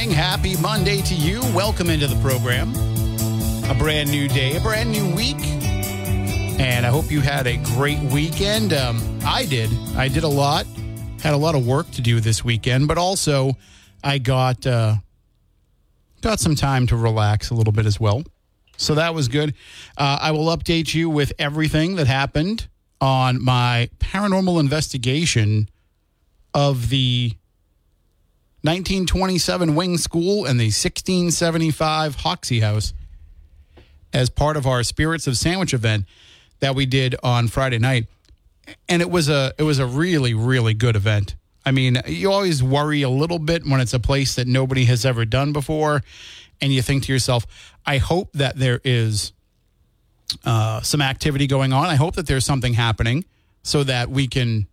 Morning. Happy Monday to you. Welcome into the program. A brand new day, a brand new week. And I hope you had a great weekend. Um, I did. I did a lot. Had a lot of work to do this weekend, but also I got uh, got some time to relax a little bit as well. So that was good. Uh, I will update you with everything that happened on my paranormal investigation of the 1927 Wing School and the 1675 Hoxie House as part of our Spirits of Sandwich event that we did on Friday night. And it was a it was a really really good event. I mean, you always worry a little bit when it's a place that nobody has ever done before and you think to yourself, I hope that there is uh, some activity going on. I hope that there's something happening so that we can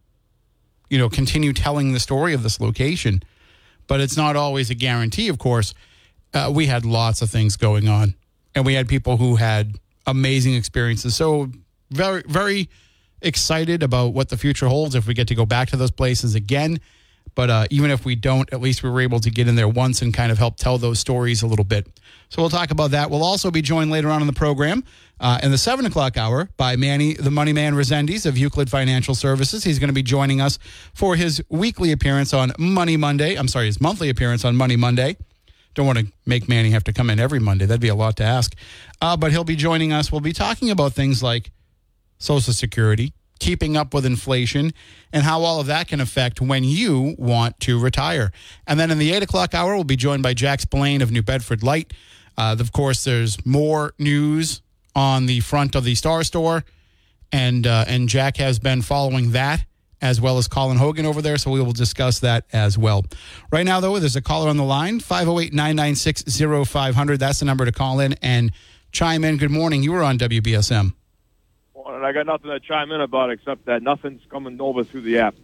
you know continue telling the story of this location but it's not always a guarantee, of course. Uh, we had lots of things going on, and we had people who had amazing experiences. So, very, very excited about what the future holds if we get to go back to those places again. But uh, even if we don't, at least we were able to get in there once and kind of help tell those stories a little bit. So we'll talk about that. We'll also be joined later on in the program uh, in the seven o'clock hour by Manny, the Money Man Resendiz of Euclid Financial Services. He's going to be joining us for his weekly appearance on Money Monday. I'm sorry, his monthly appearance on Money Monday. Don't want to make Manny have to come in every Monday. That'd be a lot to ask. Uh, but he'll be joining us. We'll be talking about things like Social Security, keeping up with inflation, and how all of that can affect when you want to retire. And then in the eight o'clock hour, we'll be joined by Jack Spillane of New Bedford Light. Uh, of course, there's more news on the front of the Star Store, and uh, and Jack has been following that as well as Colin Hogan over there. So we will discuss that as well. Right now, though, there's a caller on the line 508 996 0500. That's the number to call in and chime in. Good morning. You were on WBSM. And I got nothing to chime in about except that nothing's coming over through the app.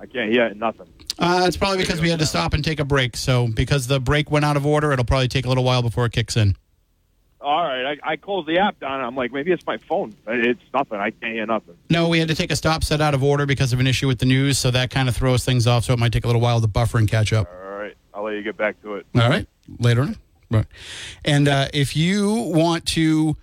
I can't hear it, nothing. Uh, it's probably because we had to stop and take a break. So because the break went out of order, it'll probably take a little while before it kicks in. All right, I, I closed the app down. I'm like, maybe it's my phone. It's nothing. I can't hear nothing. No, we had to take a stop set out of order because of an issue with the news. So that kind of throws things off. So it might take a little while to buffer and catch up. All right, I'll let you get back to it. All right, later on. Right. And uh, if you want to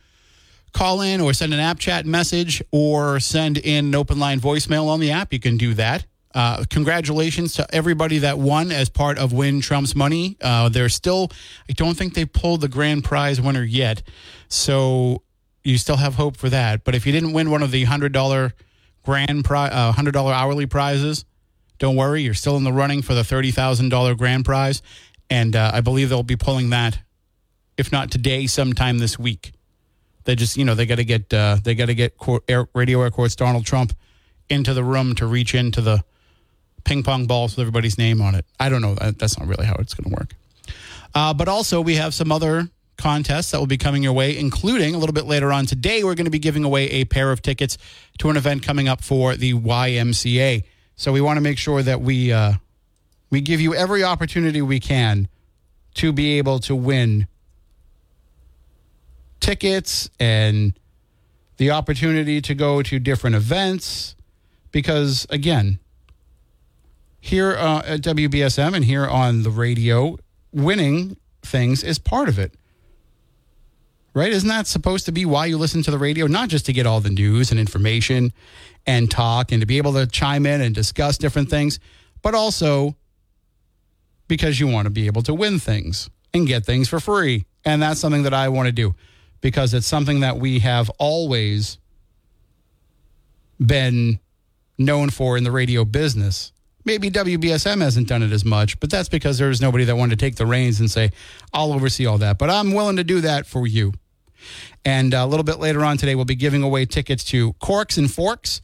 call in or send an app chat message or send in an open line voicemail on the app, you can do that. Uh, congratulations to everybody that won as part of Win Trump's Money. Uh, they're still, I don't think they pulled the grand prize winner yet. So you still have hope for that. But if you didn't win one of the $100 grand prize, uh, $100 hourly prizes, don't worry. You're still in the running for the $30,000 grand prize. And uh, I believe they'll be pulling that, if not today, sometime this week. They just, you know, they got to get, uh, they got to get Radio Air Courts Donald Trump into the room to reach into the ping pong balls with everybody's name on it. I don't know. That's not really how it's going to work. Uh, but also, we have some other contests that will be coming your way, including a little bit later on today, we're going to be giving away a pair of tickets to an event coming up for the YMCA. So we want to make sure that we uh, we give you every opportunity we can to be able to win tickets and the opportunity to go to different events because again here uh, at WBSM and here on the radio winning things is part of it. Right? Isn't that supposed to be why you listen to the radio? Not just to get all the news and information and talk and to be able to chime in and discuss different things but also because you want to be able to win things and get things for free. And that's something that I want to do because it's something that we have always been known for in the radio business. Maybe WBSM hasn't done it as much, but that's because there was nobody that wanted to take the reins and say, I'll oversee all that. But I'm willing to do that for you. And a little bit later on today, we'll be giving away tickets to Corks and Forks.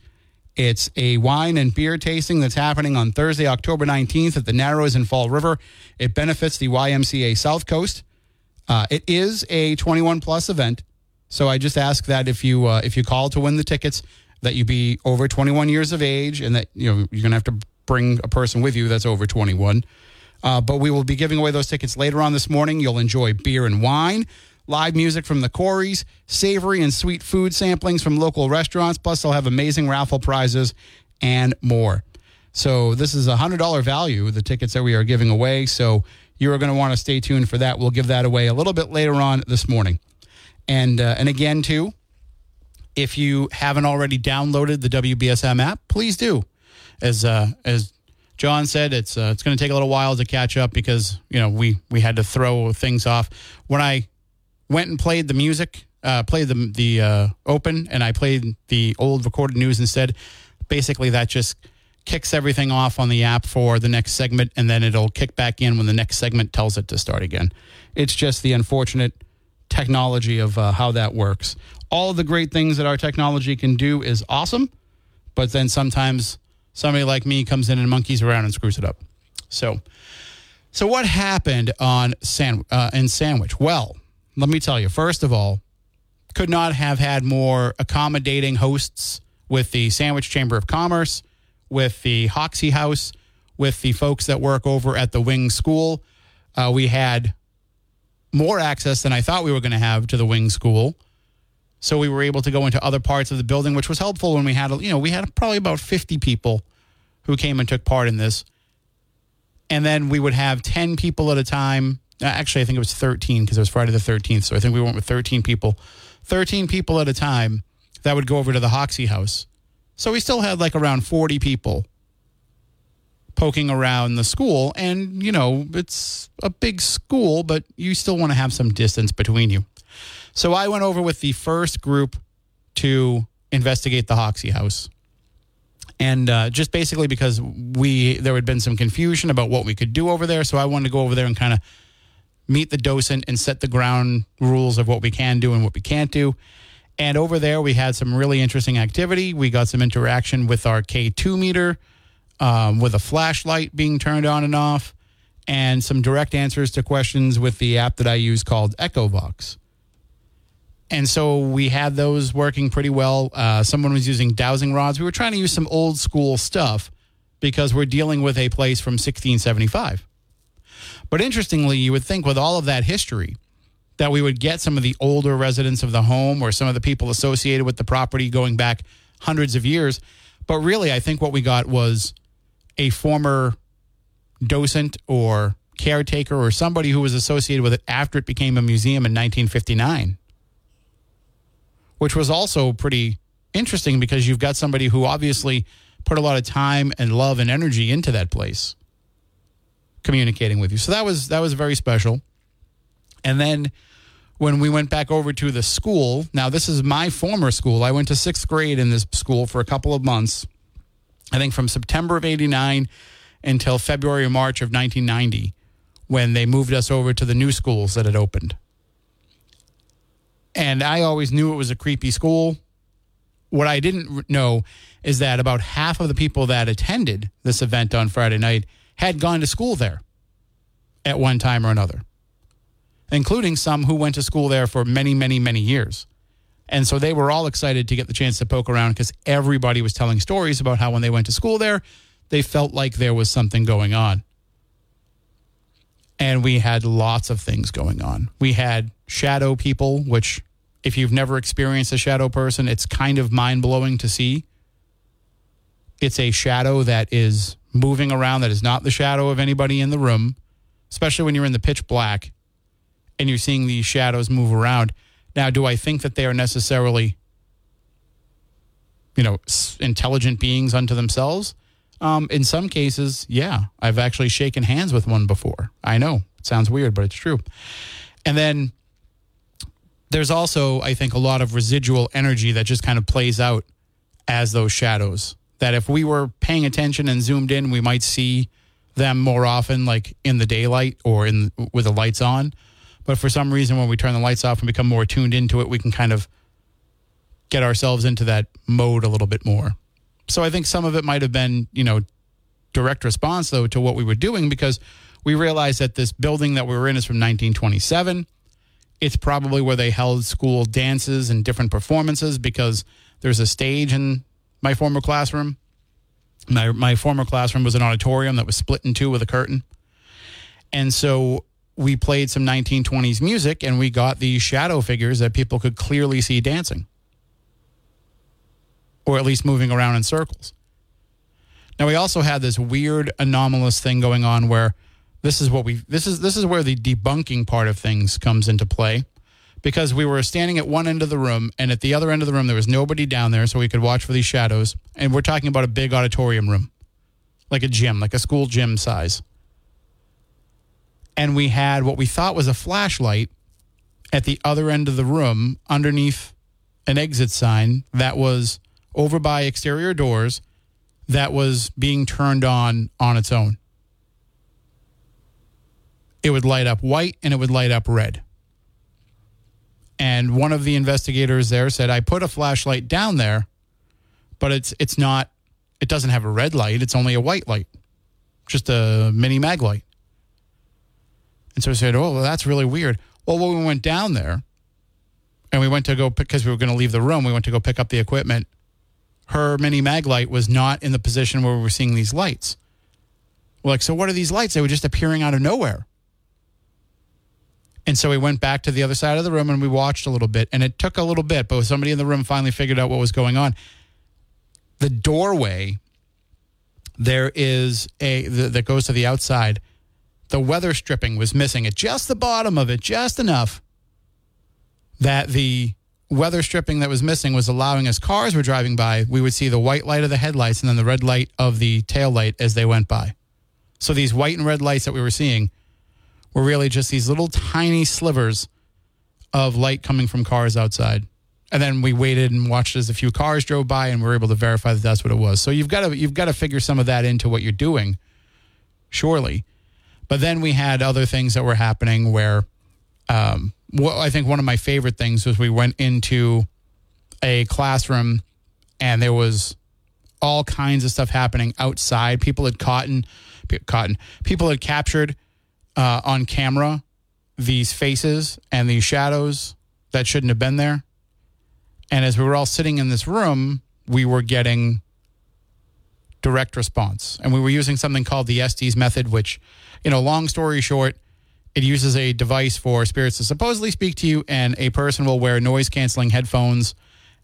It's a wine and beer tasting that's happening on Thursday, October 19th at the Narrows in Fall River. It benefits the YMCA South Coast. Uh, it is a 21 plus event, so I just ask that if you uh, if you call to win the tickets, that you be over 21 years of age, and that you know you're gonna have to bring a person with you that's over 21. Uh, but we will be giving away those tickets later on this morning. You'll enjoy beer and wine, live music from the Corys, savory and sweet food samplings from local restaurants. Plus, they'll have amazing raffle prizes and more. So this is a hundred dollar value the tickets that we are giving away. So you are going to want to stay tuned for that. We'll give that away a little bit later on this morning. And uh, and again too, if you haven't already downloaded the WBSM app, please do. As uh, as John said, it's uh, it's going to take a little while to catch up because you know we we had to throw things off. When I went and played the music, uh, played the the uh, open, and I played the old recorded news instead. Basically, that just kicks everything off on the app for the next segment, and then it'll kick back in when the next segment tells it to start again. It's just the unfortunate technology of uh, how that works. All the great things that our technology can do is awesome, but then sometimes somebody like me comes in and monkeys around and screws it up. So, so what happened on San, uh, in Sandwich? Well, let me tell you. First of all, could not have had more accommodating hosts with the Sandwich Chamber of Commerce with the Hoxie House, with the folks that work over at the Wing School. Uh, we had more access than I thought we were going to have to the Wing School. So we were able to go into other parts of the building, which was helpful when we had, you know, we had probably about 50 people who came and took part in this. And then we would have 10 people at a time. Uh, actually, I think it was 13 because it was Friday the 13th. So I think we went with 13 people, 13 people at a time that would go over to the Hoxie House so we still had like around 40 people poking around the school. And, you know, it's a big school, but you still want to have some distance between you. So I went over with the first group to investigate the Hoxie house. And uh, just basically because we there had been some confusion about what we could do over there, so I wanted to go over there and kind of meet the docent and set the ground rules of what we can do and what we can't do. And over there, we had some really interesting activity. We got some interaction with our K2 meter, um, with a flashlight being turned on and off, and some direct answers to questions with the app that I use called EchoVox. And so we had those working pretty well. Uh, someone was using dowsing rods. We were trying to use some old school stuff because we're dealing with a place from 1675. But interestingly, you would think with all of that history, that we would get some of the older residents of the home or some of the people associated with the property going back hundreds of years. But really, I think what we got was a former docent or caretaker or somebody who was associated with it after it became a museum in 1959, which was also pretty interesting because you've got somebody who obviously put a lot of time and love and energy into that place communicating with you. So that was that was very special. And then when we went back over to the school, now this is my former school. I went to sixth grade in this school for a couple of months. I think from September of 89 until February or March of 1990 when they moved us over to the new schools that had opened. And I always knew it was a creepy school. What I didn't know is that about half of the people that attended this event on Friday night had gone to school there at one time or another. including some who went to school there for many, many, many years. And so they were all excited to get the chance to poke around because everybody was telling stories about how when they went to school there, they felt like there was something going on. And we had lots of things going on. We had shadow people, which, if you've never experienced a shadow person, it's kind of mind blowing to see. It's a shadow that is moving around that is not the shadow of anybody in the room, especially when you're in the pitch black and you're seeing these shadows move around. Now, do I think that they are necessarily, you know, intelligent beings unto themselves? Um, in some cases, yeah. I've actually shaken hands with one before. I know it sounds weird, but it's true. And then there's also, I think, a lot of residual energy that just kind of plays out as those shadows. That if we were paying attention and zoomed in, we might see them more often, like in the daylight or in with the lights on. But for some reason, when we turn the lights off and become more tuned into it, we can kind of get ourselves into that mode a little bit more. So I think some of it might have been, you know, direct response though to what we were doing because we realized that this building that we were in is from 1927. It's probably where they held school dances and different performances because there's a stage in my former classroom. My my former classroom was an auditorium that was split in two with a curtain. And so we played some 1920s music and we got these shadow figures that people could clearly see dancing or at least moving around in circles. Now we also had this weird anomalous thing going on where this is what we this is this is where the debunking part of things comes into play. Because we were standing at one end of the room and at the other end of the room there was nobody down there so we could watch for these shadows. And we're talking about a big auditorium room. Like a gym like a school gym size. And we had what we thought was a flashlight at the other end of the room underneath an exit sign that was over by exterior doors that was being turned on on its own. It would light up white and it would light up red. And one of the investigators there said, I put a flashlight down there, but it's it's not it doesn't have a red light, it's only a white light. Just a mini mag light. And so I said, Oh, well, that's really weird. Well, when we went down there and we went to go because we were going to leave the room, we went to go pick up the equipment her mini mag light was not in the position where we were seeing these lights. We're like, so what are these lights? They were just appearing out of nowhere. And so we went back to the other side of the room and we watched a little bit. And it took a little bit, but somebody in the room finally figured out what was going on. The doorway there is a that goes to the outside. The weather stripping was missing at just the bottom of it, just enough that the weather stripping that was missing was allowing as cars were driving by, we would see the white light of the headlights and then the red light of the tail light as they went by. So these white and red lights that we were seeing were really just these little tiny slivers of light coming from cars outside. And then we waited and watched as a few cars drove by and we were able to verify that that's what it was. So you've got to you've got to figure some of that into what you're doing, surely. But then we had other things that were happening where um, well, I think one of my favorite things was we went into a classroom and there was all kinds of stuff happening outside. People had cotton, cotton. People had captured uh, on camera these faces and these shadows that shouldn't have been there. And as we were all sitting in this room, we were getting direct response. And we were using something called the Estes method, which, you know, long story short, it uses a device for spirits to supposedly speak to you, and a person will wear noise canceling headphones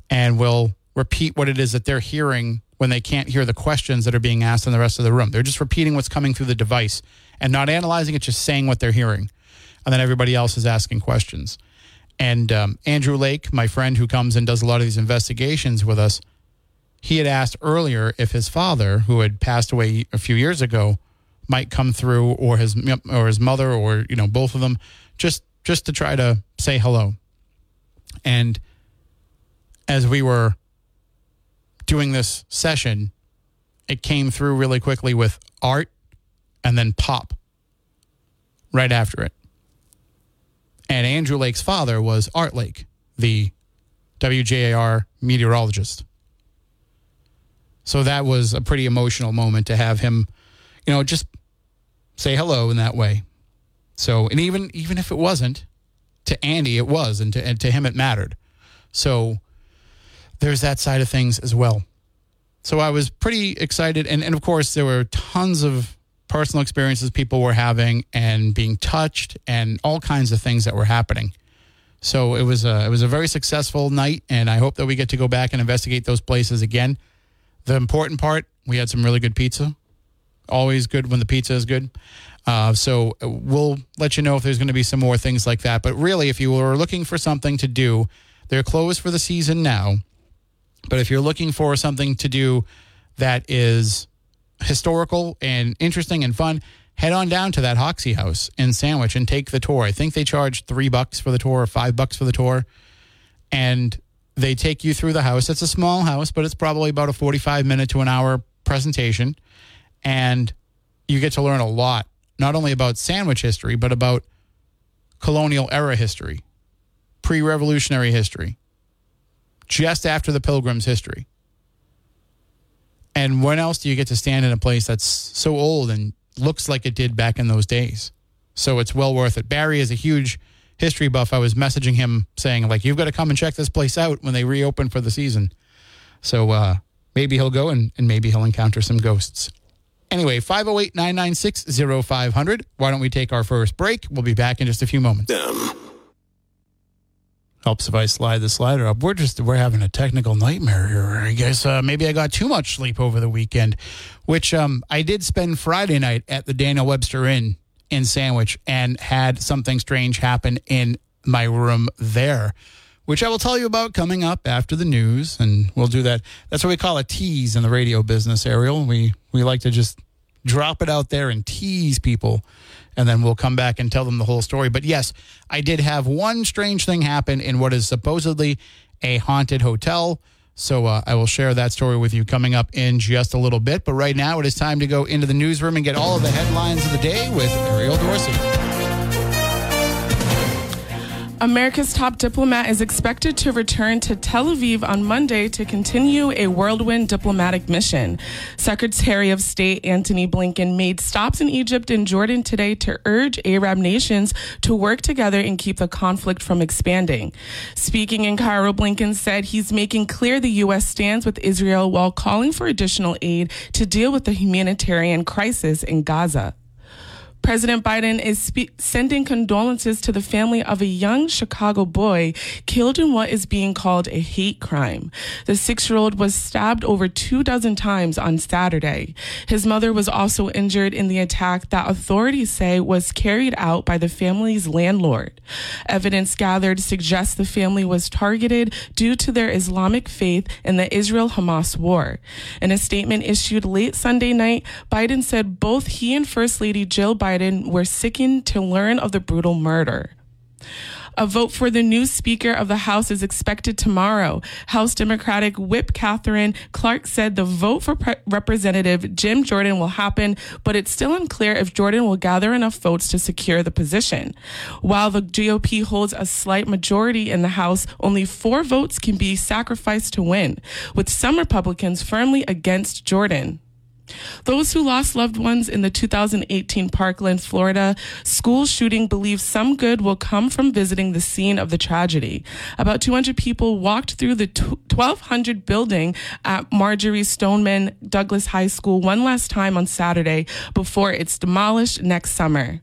and will repeat what it is that they're hearing when they can't hear the questions that are being asked in the rest of the room. They're just repeating what's coming through the device and not analyzing it, just saying what they're hearing. And then everybody else is asking questions. And um, Andrew Lake, my friend who comes and does a lot of these investigations with us, he had asked earlier if his father, who had passed away a few years ago, might come through or his or his mother or you know both of them just just to try to say hello and as we were doing this session it came through really quickly with art and then pop right after it and andrew lake's father was art lake the wjar meteorologist so that was a pretty emotional moment to have him you know just say hello in that way. So, and even even if it wasn't, to Andy, it was, and to, and to him, it mattered. So there's that side of things as well. So I was pretty excited. And, and of course, there were tons of personal experiences people were having and being touched and all kinds of things that were happening. So it was a, it was a very successful night. And I hope that we get to go back and investigate those places again. The important part, we had some really good pizza. Always good when the pizza is good. Uh, so we'll let you know if there's going to be some more things like that. But really, if you were looking for something to do, they're closed for the season now. But if you're looking for something to do that is historical and interesting and fun, head on down to that Hoxie House in Sandwich and take the tour. I think they charge three bucks for the tour or five bucks for the tour. And they take you through the house. It's a small house, but it's probably about a 45 minute to an hour presentation. And you get to learn a lot, not only about sandwich history, but about colonial era history, pre revolutionary history, just after the Pilgrims' history. And when else do you get to stand in a place that's so old and looks like it did back in those days? So it's well worth it. Barry is a huge history buff. I was messaging him saying, like, you've got to come and check this place out when they reopen for the season. So uh, maybe he'll go and, and maybe he'll encounter some ghosts. Anyway, 508 996 0500. Why don't we take our first break? We'll be back in just a few moments. Them. Helps if I slide the slider up. We're just we're having a technical nightmare here. I guess uh, maybe I got too much sleep over the weekend, which um, I did spend Friday night at the Daniel Webster Inn in Sandwich and had something strange happen in my room there, which I will tell you about coming up after the news, and we'll do that. That's what we call a tease in the radio business, Ariel. We we like to just drop it out there and tease people and then we'll come back and tell them the whole story. But yes, I did have one strange thing happen in what is supposedly a haunted hotel. So uh, I will share that story with you coming up in just a little bit. But right now, it is time to go into the newsroom and get all of the headlines of the day with Ariel Dorsey. America's top diplomat is expected to return to Tel Aviv on Monday to continue a whirlwind diplomatic mission. Secretary of State Antony Blinken made stops in Egypt and Jordan today to urge Arab nations to work together and keep the conflict from expanding. Speaking in Cairo, Blinken said he's making clear the U.S. stands with Israel while calling for additional aid to deal with the humanitarian crisis in Gaza. President Biden is spe- sending condolences to the family of a young Chicago boy killed in what is being called a hate crime. The six year old was stabbed over two dozen times on Saturday. His mother was also injured in the attack that authorities say was carried out by the family's landlord. Evidence gathered suggests the family was targeted due to their Islamic faith in the Israel Hamas war. In a statement issued late Sunday night, Biden said both he and First Lady Jill Biden were sickened to learn of the brutal murder. A vote for the new Speaker of the House is expected tomorrow. House Democratic Whip Katherine Clark said the vote for Pre- Representative Jim Jordan will happen, but it's still unclear if Jordan will gather enough votes to secure the position. While the GOP holds a slight majority in the House, only four votes can be sacrificed to win, with some Republicans firmly against Jordan. Those who lost loved ones in the 2018 Parkland, Florida school shooting believe some good will come from visiting the scene of the tragedy. About 200 people walked through the 1200 building at Marjory Stoneman Douglas High School one last time on Saturday before it's demolished next summer.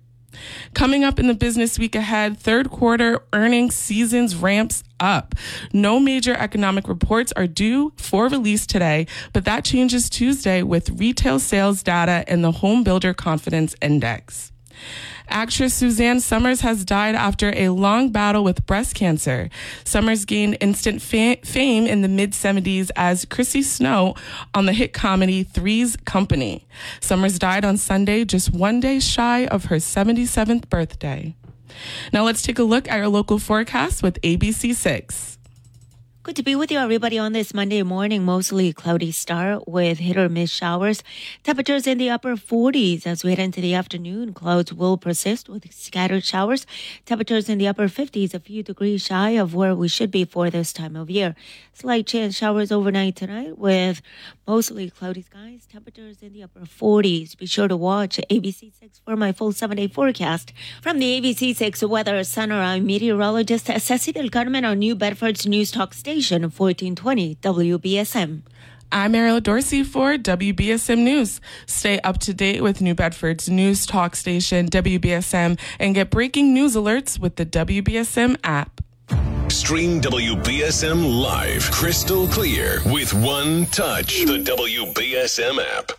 Coming up in the business week ahead, third quarter earnings seasons ramps up. No major economic reports are due for release today, but that changes Tuesday with retail sales data and the Home Builder Confidence Index. Actress Suzanne Somers has died after a long battle with breast cancer. Somers gained instant fa- fame in the mid 70s as Chrissy Snow on the hit comedy Three's Company. Somers died on Sunday, just one day shy of her 77th birthday. Now let's take a look at our local forecast with ABC6. Good to be with you, everybody, on this Monday morning. Mostly cloudy start with hit or miss showers. Temperatures in the upper 40s as we head into the afternoon. Clouds will persist with scattered showers. Temperatures in the upper 50s, a few degrees shy of where we should be for this time of year. Slight chance showers overnight tonight with mostly cloudy skies. Temperatures in the upper 40s. Be sure to watch ABC6 for my full seven day forecast. From the ABC6 Weather Center, I'm meteorologist Ceci Carmen on New Bedford's News Talk Station. Station 1420 WBSM. I'm Ariel Dorsey for WBSM News. Stay up to date with New Bedford's news talk station, WBSM, and get breaking news alerts with the WBSM app. Stream WBSM live, crystal clear, with one touch. The WBSM app.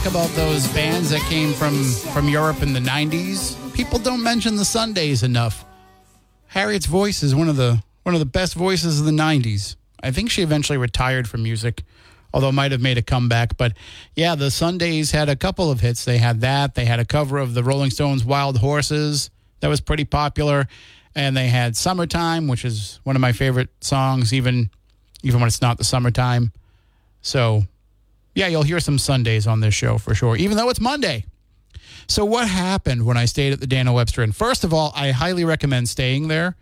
Talk about those bands that came from, from Europe in the 90s, people don't mention the Sundays enough. Harriet's voice is one of the one of the best voices of the 90s. I think she eventually retired from music, although might have made a comeback. But yeah, the Sundays had a couple of hits. They had that. They had a cover of the Rolling Stones' Wild Horses that was pretty popular. And they had Summertime, which is one of my favorite songs, even even when it's not the summertime. So yeah, you'll hear some Sundays on this show for sure, even though it's Monday. So, what happened when I stayed at the Daniel Webster Inn? First of all, I highly recommend staying there.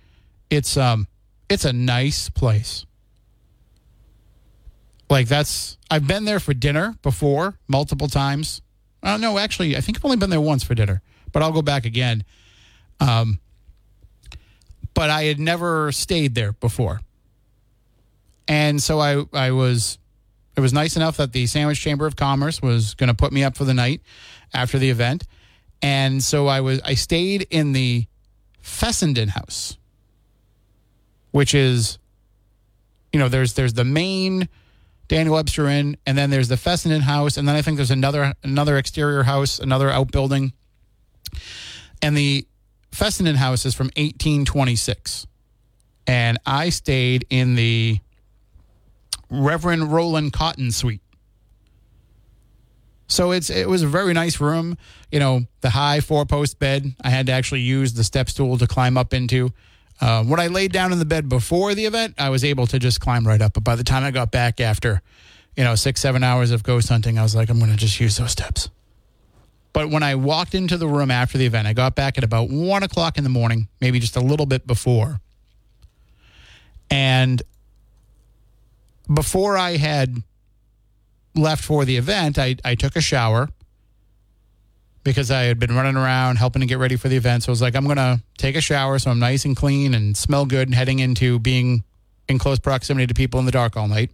It's um, it's a nice place. Like that's I've been there for dinner before multiple times. Uh, no, actually, I think I've only been there once for dinner, but I'll go back again. Um, but I had never stayed there before, and so I I was it was nice enough that the Sandwich Chamber of Commerce was going to put me up for the night after the event. And so I was I stayed in the Fessenden house, which is you know, there's there's the main Daniel Webster Inn, and then there's the Fessenden house, and then I think there's another another exterior house, another outbuilding. And the Fessenden house is from 1826. And I stayed in the Reverend Roland Cotton Suite. So it's it was a very nice room. You know, the high four post bed. I had to actually use the step stool to climb up into. Uh, when I laid down in the bed before the event, I was able to just climb right up. But by the time I got back after, you know, six seven hours of ghost hunting, I was like, I'm going to just use those steps. But when I walked into the room after the event, I got back at about one o'clock in the morning, maybe just a little bit before. And before I had left for the event, I, I took a shower because I had been running around helping to get ready for the event. So I was like, I'm going to take a shower so I'm nice and clean and smell good and heading into being in close proximity to people in the dark all night.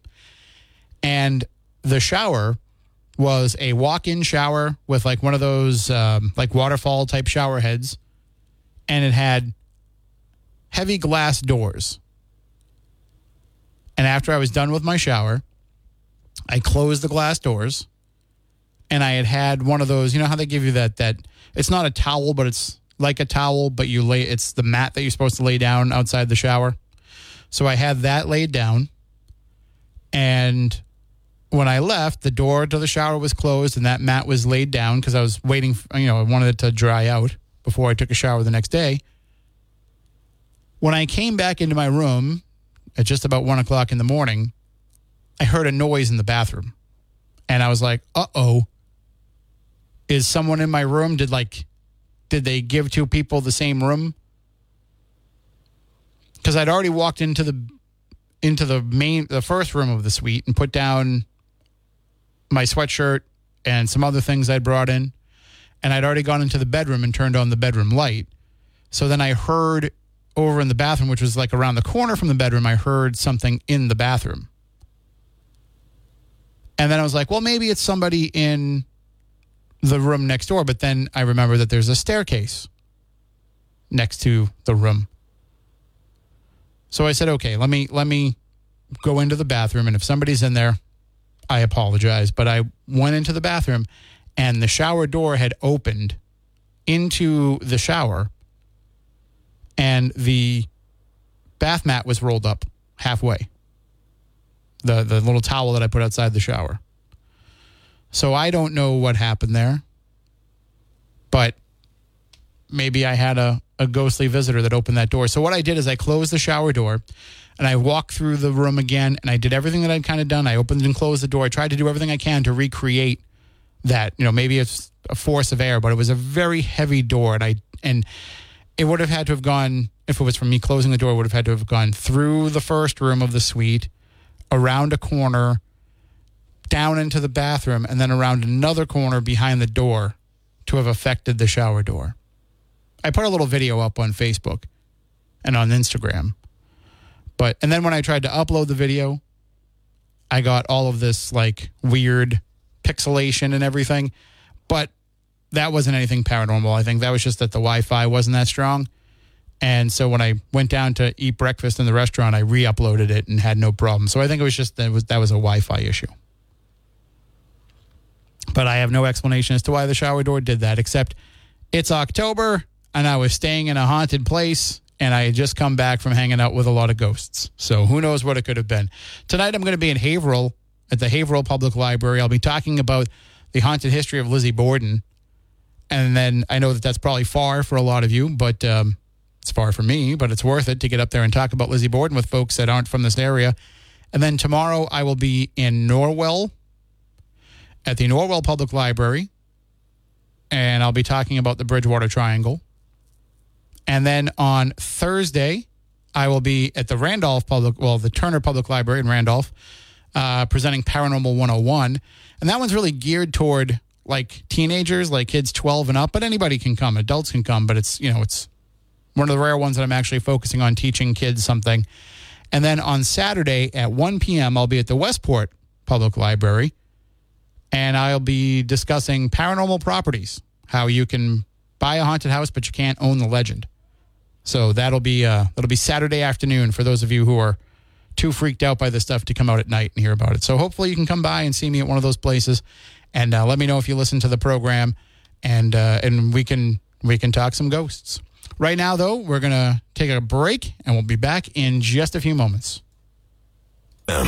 And the shower was a walk in shower with like one of those um, like waterfall type shower heads. And it had heavy glass doors. And after I was done with my shower, I closed the glass doors and I had had one of those. You know how they give you that that it's not a towel, but it's like a towel, but you lay it's the mat that you're supposed to lay down outside the shower. So I had that laid down, and when I left, the door to the shower was closed and that mat was laid down because I was waiting. for, You know, I wanted it to dry out before I took a shower the next day. When I came back into my room at just about one o'clock in the morning, I heard a noise in the bathroom. And I was like, uh oh. Is someone in my room? Did like, did they give two people the same room? Because I'd already walked into the into the main the first room of the suite and put down my sweatshirt and some other things I'd brought in. And I'd already gone into the bedroom and turned on the bedroom light. So then I heard over in the bathroom, which was like around the corner from the bedroom, I heard something in the bathroom. And then I was like, well, maybe it's somebody in the room next door. But then I remember that there's a staircase next to the room. So I said, okay, let me let me go into the bathroom, and if somebody's in there, I apologize. But I went into the bathroom, and the shower door had opened into the shower, and the bath mat was rolled up halfway. The the little towel that I put outside the shower. So I don't know what happened there, but maybe I had a, a ghostly visitor that opened that door. So what I did is I closed the shower door and I walked through the room again and I did everything that I'd kind of done. I opened and closed the door. I tried to do everything I can to recreate that. You know, maybe it's a force of air, but it was a very heavy door and I and it would have had to have gone if it was from me closing the door, would have had to have gone through the first room of the suite, around a corner, down into the bathroom, and then around another corner behind the door to have affected the shower door. I put a little video up on Facebook and on Instagram. But and then when I tried to upload the video, I got all of this like weird pixelation and everything. But that wasn't anything paranormal. I think that was just that the Wi-Fi wasn't that strong. And so when I went down to eat breakfast in the restaurant, I re-uploaded it and had no problem. So I think it was just that was that was a Wi-Fi issue. But I have no explanation as to why the shower door did that, except it's October and I was staying in a haunted place and I had just come back from hanging out with a lot of ghosts. So who knows what it could have been. Tonight I'm going to be in Haverhill at the Haverhill Public Library. I'll be talking about the haunted history of Lizzie Borden. And then I know that that's probably far for a lot of you, but um, it's far for me, but it's worth it to get up there and talk about Lizzie Borden with folks that aren't from this area. And then tomorrow I will be in Norwell at the Norwell Public Library, and I'll be talking about the Bridgewater Triangle. And then on Thursday, I will be at the Randolph Public, well, the Turner Public Library in Randolph, uh, presenting Paranormal 101. And that one's really geared toward like teenagers, like kids 12 and up, but anybody can come. Adults can come, but it's, you know, it's one of the rare ones that I'm actually focusing on teaching kids something. And then on Saturday at 1 p.m., I'll be at the Westport Public Library and I'll be discussing paranormal properties, how you can buy a haunted house, but you can't own the legend. So that'll be uh, that'll be Saturday afternoon for those of you who are too freaked out by this stuff to come out at night and hear about it. So hopefully you can come by and see me at one of those places, and uh, let me know if you listen to the program, and uh, and we can we can talk some ghosts. Right now, though, we're gonna take a break, and we'll be back in just a few moments. Some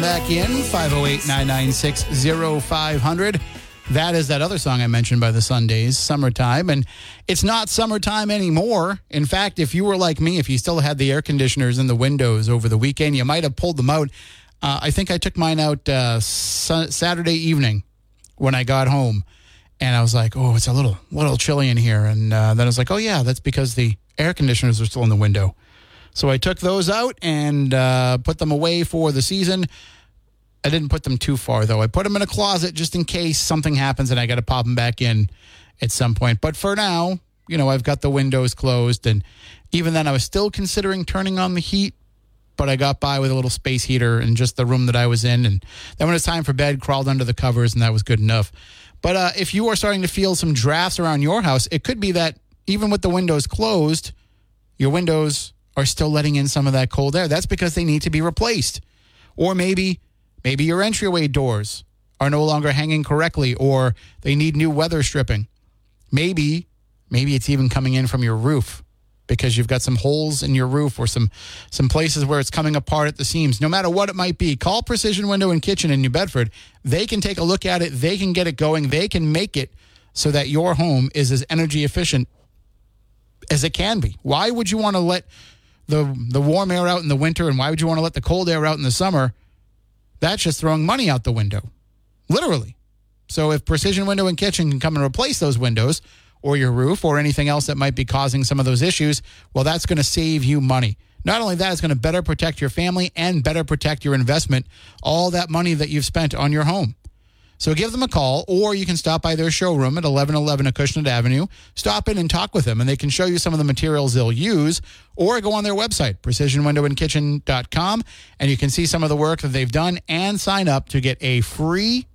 Back in 508 996 0500. That is that other song I mentioned by the Sundays, Summertime. And it's not summertime anymore. In fact, if you were like me, if you still had the air conditioners in the windows over the weekend, you might have pulled them out. Uh, I think I took mine out uh, su- Saturday evening when I got home. And I was like, oh, it's a little, little chilly in here. And uh, then I was like, oh, yeah, that's because the air conditioners are still in the window. So I took those out and uh, put them away for the season. I didn't put them too far though. I put them in a closet just in case something happens and I got to pop them back in at some point. But for now, you know, I've got the windows closed and even then I was still considering turning on the heat, but I got by with a little space heater in just the room that I was in and then when it's time for bed, crawled under the covers and that was good enough. But uh, if you are starting to feel some drafts around your house, it could be that even with the windows closed, your windows are still letting in some of that cold air. That's because they need to be replaced. Or maybe maybe your entryway doors are no longer hanging correctly or they need new weather stripping. Maybe maybe it's even coming in from your roof because you've got some holes in your roof or some some places where it's coming apart at the seams. No matter what it might be, call Precision Window and Kitchen in New Bedford. They can take a look at it, they can get it going, they can make it so that your home is as energy efficient as it can be. Why would you want to let the the warm air out in the winter and why would you want to let the cold air out in the summer? That's just throwing money out the window. Literally. So if Precision Window and Kitchen can come and replace those windows or your roof or anything else that might be causing some of those issues, well that's going to save you money. Not only that, it's going to better protect your family and better protect your investment, all that money that you've spent on your home. So give them a call, or you can stop by their showroom at 1111 Acushnet Avenue. Stop in and talk with them, and they can show you some of the materials they'll use, or go on their website, precisionwindowandkitchen.com, and you can see some of the work that they've done and sign up to get a free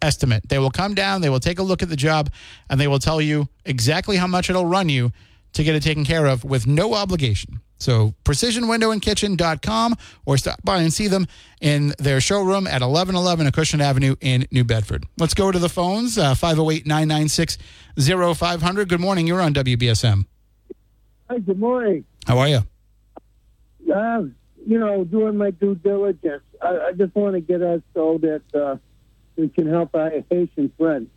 estimate. They will come down, they will take a look at the job, and they will tell you exactly how much it'll run you to get it taken care of with no obligation. So precisionwindowandkitchen.com or stop by and see them in their showroom at 1111 Acushnet Avenue in New Bedford. Let's go to the phones, uh, 508-996-0500. Good morning. You're on WBSM. Hi, good morning. How are you? Uh, you know, doing my due diligence. I, I just want to get us so that uh, we can help our Haitian friends.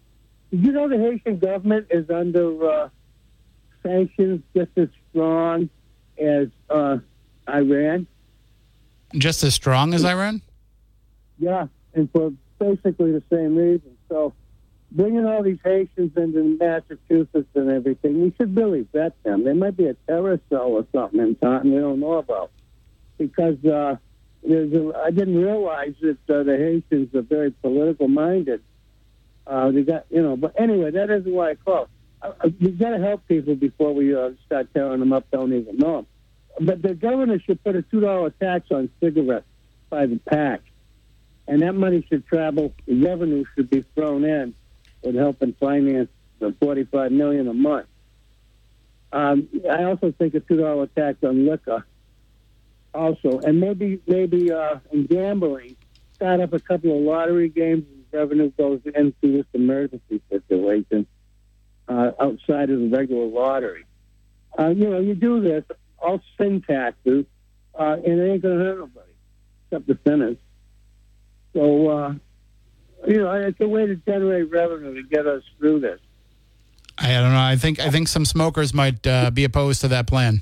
Did you know the Haitian government is under uh, sanctions just as strong as uh, Iran? Just as strong as Iran? Yeah, and for basically the same reason. So bringing all these Haitians into Massachusetts and everything, we should really vet them. They might be a terrorist cell or something in Taunton we don't know about. Because uh, there's a, I didn't realize that uh, the Haitians are very political minded. Uh, they got, you know, but anyway, that isn't why I called. Uh, uh, we got to help people before we uh, start tearing them up. Don't even know them. But the governor should put a two dollar tax on cigarettes by the pack, and that money should travel. The revenue should be thrown in with helping finance the forty five million a month. Um, I also think a two dollar tax on liquor, also, and maybe maybe uh, in gambling, start up a couple of lottery games. and Revenue goes into this emergency situation uh, outside of the regular lottery. Uh, you know, you do this, all sin taxes, uh, and it ain't going to hurt nobody except the sinners. So, uh, you know, it's a way to generate revenue to get us through this. I don't know. I think I think some smokers might uh, be opposed to that plan.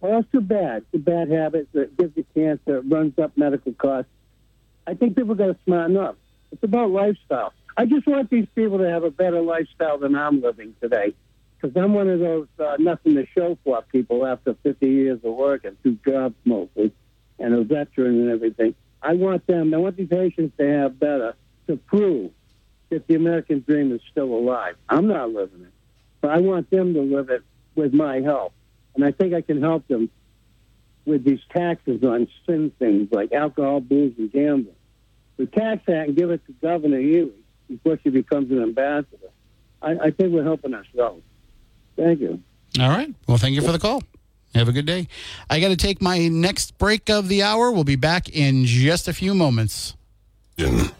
Well, that's too bad. It's a bad habit that gives you cancer, it runs up medical costs. I think people got to smarten up. It's about lifestyle. I just want these people to have a better lifestyle than I'm living today. Because I'm one of those uh, nothing to show for people after 50 years of work and two jobs mostly, and a veteran and everything. I want them, I want these Haitians to have better to prove that the American dream is still alive. I'm not living it, but I want them to live it with my help. And I think I can help them with these taxes on sin things like alcohol, booze, and gambling. We tax that and give it to Governor Healey before she becomes an ambassador. I, I think we're helping ourselves. Thank you. All right. Well, thank you for the call. Have a good day. I got to take my next break of the hour. We'll be back in just a few moments. What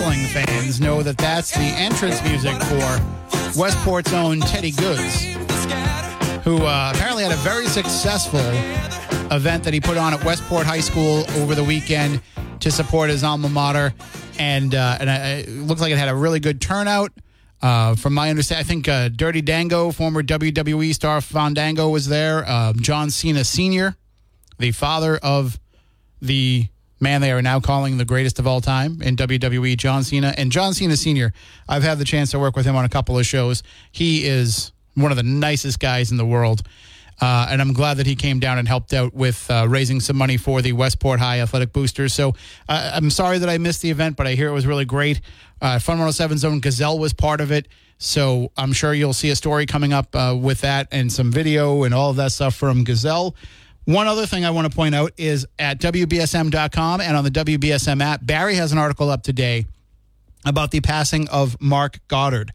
wrestling fans know that that's the entrance music for Westport's own Teddy Goodz, who uh, apparently had a very successful event that he put on at Westport High School over the weekend to support his alma mater, and uh, and uh, it looked like it had a really good turnout. Uh, from my understanding, I think uh, Dirty Dango, former WWE star Fandango, was there. Um, John Cena Sr., the father of the man they are now calling the greatest of all time in WWE, John Cena. And John Cena Sr., I've had the chance to work with him on a couple of shows. He is one of the nicest guys in the world. Uh, and I'm glad that he came down and helped out with uh, raising some money for the Westport High Athletic Boosters. So uh, I'm sorry that I missed the event, but I hear it was really great. Uh, Fun 107's own Gazelle was part of it. So I'm sure you'll see a story coming up uh, with that and some video and all of that stuff from Gazelle. One other thing I want to point out is at WBSM.com and on the WBSM app, Barry has an article up today about the passing of Mark Goddard.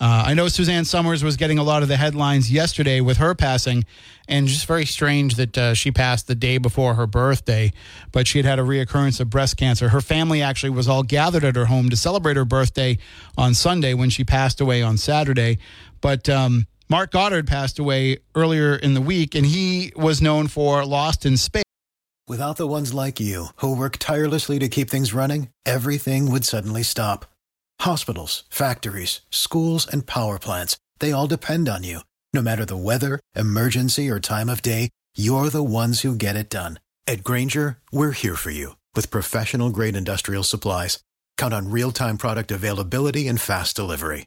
Uh, I know Suzanne Somers was getting a lot of the headlines yesterday with her passing, and just very strange that uh, she passed the day before her birthday. But she had had a reoccurrence of breast cancer. Her family actually was all gathered at her home to celebrate her birthday on Sunday when she passed away on Saturday. But um, Mark Goddard passed away earlier in the week, and he was known for Lost in Space. Without the ones like you, who work tirelessly to keep things running, everything would suddenly stop. Hospitals, factories, schools, and power plants, they all depend on you. No matter the weather, emergency, or time of day, you're the ones who get it done. At Grainger, we're here for you with professional grade industrial supplies. Count on real time product availability and fast delivery.